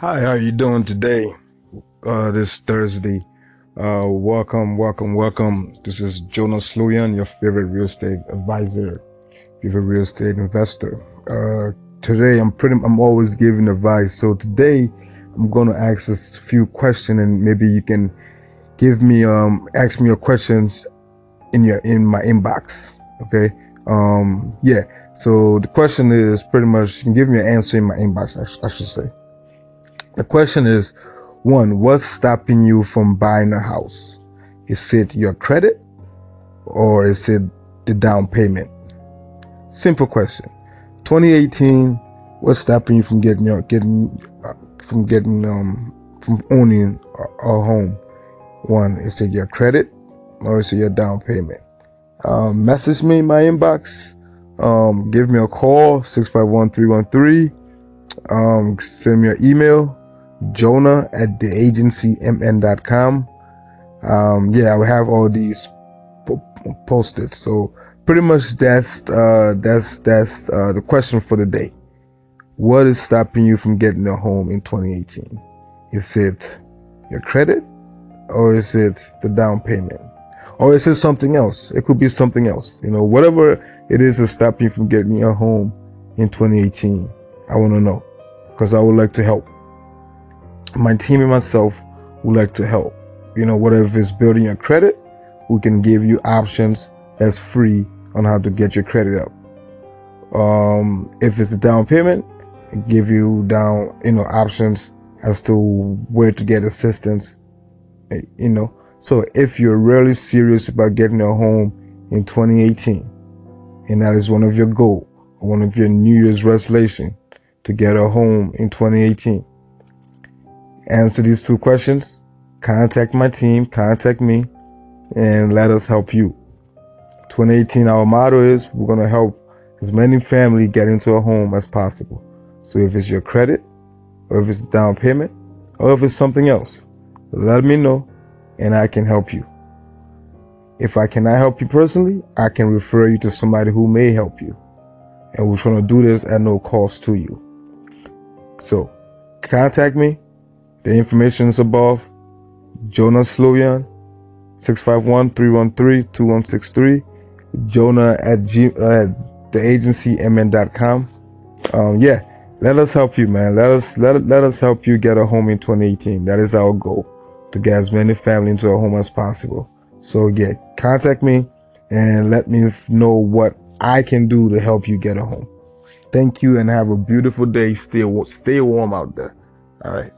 Hi, how you doing today? Uh, this Thursday. Uh, welcome, welcome, welcome. This is Jonas Sluyan, your favorite real estate advisor, favorite real estate investor. Uh, today I'm pretty, I'm always giving advice. So today I'm going to ask a few questions and maybe you can give me, um, ask me your questions in your, in my inbox. Okay. Um, yeah. So the question is pretty much, you can give me an answer in my inbox, I, sh- I should say. The question is, one, what's stopping you from buying a house? Is it your credit or is it the down payment? Simple question. 2018, what's stopping you from getting your, getting, uh, from getting, um, from owning a, a home? One, is it your credit or is it your down payment? Um, message me in my inbox. Um, give me a call, 651-313. Um, send me an email, jonah at the theagencymn.com. Um, yeah, I have all these po- posted. So pretty much that's, uh, that's, that's, uh, the question for the day. What is stopping you from getting a home in 2018? Is it your credit or is it the down payment? Or is it something else? It could be something else. You know, whatever it is that's stopping you from getting a home in 2018. I want to know because I would like to help. My team and myself would like to help. You know, whatever it's building your credit, we can give you options that's free on how to get your credit up. Um, if it's a down payment, give you down, you know, options as to where to get assistance, eh, you know. So if you're really serious about getting a home in 2018, and that is one of your goal, one of your New Year's resolution to get a home in 2018, answer these two questions, contact my team, contact me, and let us help you. 2018, our motto is we're going to help as many family get into a home as possible. So if it's your credit, or if it's down payment, or if it's something else, let me know and I can help you. If I cannot help you personally, I can refer you to somebody who may help you. And we're trying to do this at no cost to you. So contact me. The information is above. Jonas Sloyan, 651-313-2163. Jonah at, G, uh, at theagencymn.com. Um, yeah, let us help you, man. Let us, let, let us help you get a home in 2018. That is our goal to get as many family into a home as possible. So yeah, contact me and let me know what I can do to help you get a home. Thank you and have a beautiful day. Stay, stay warm out there. All right.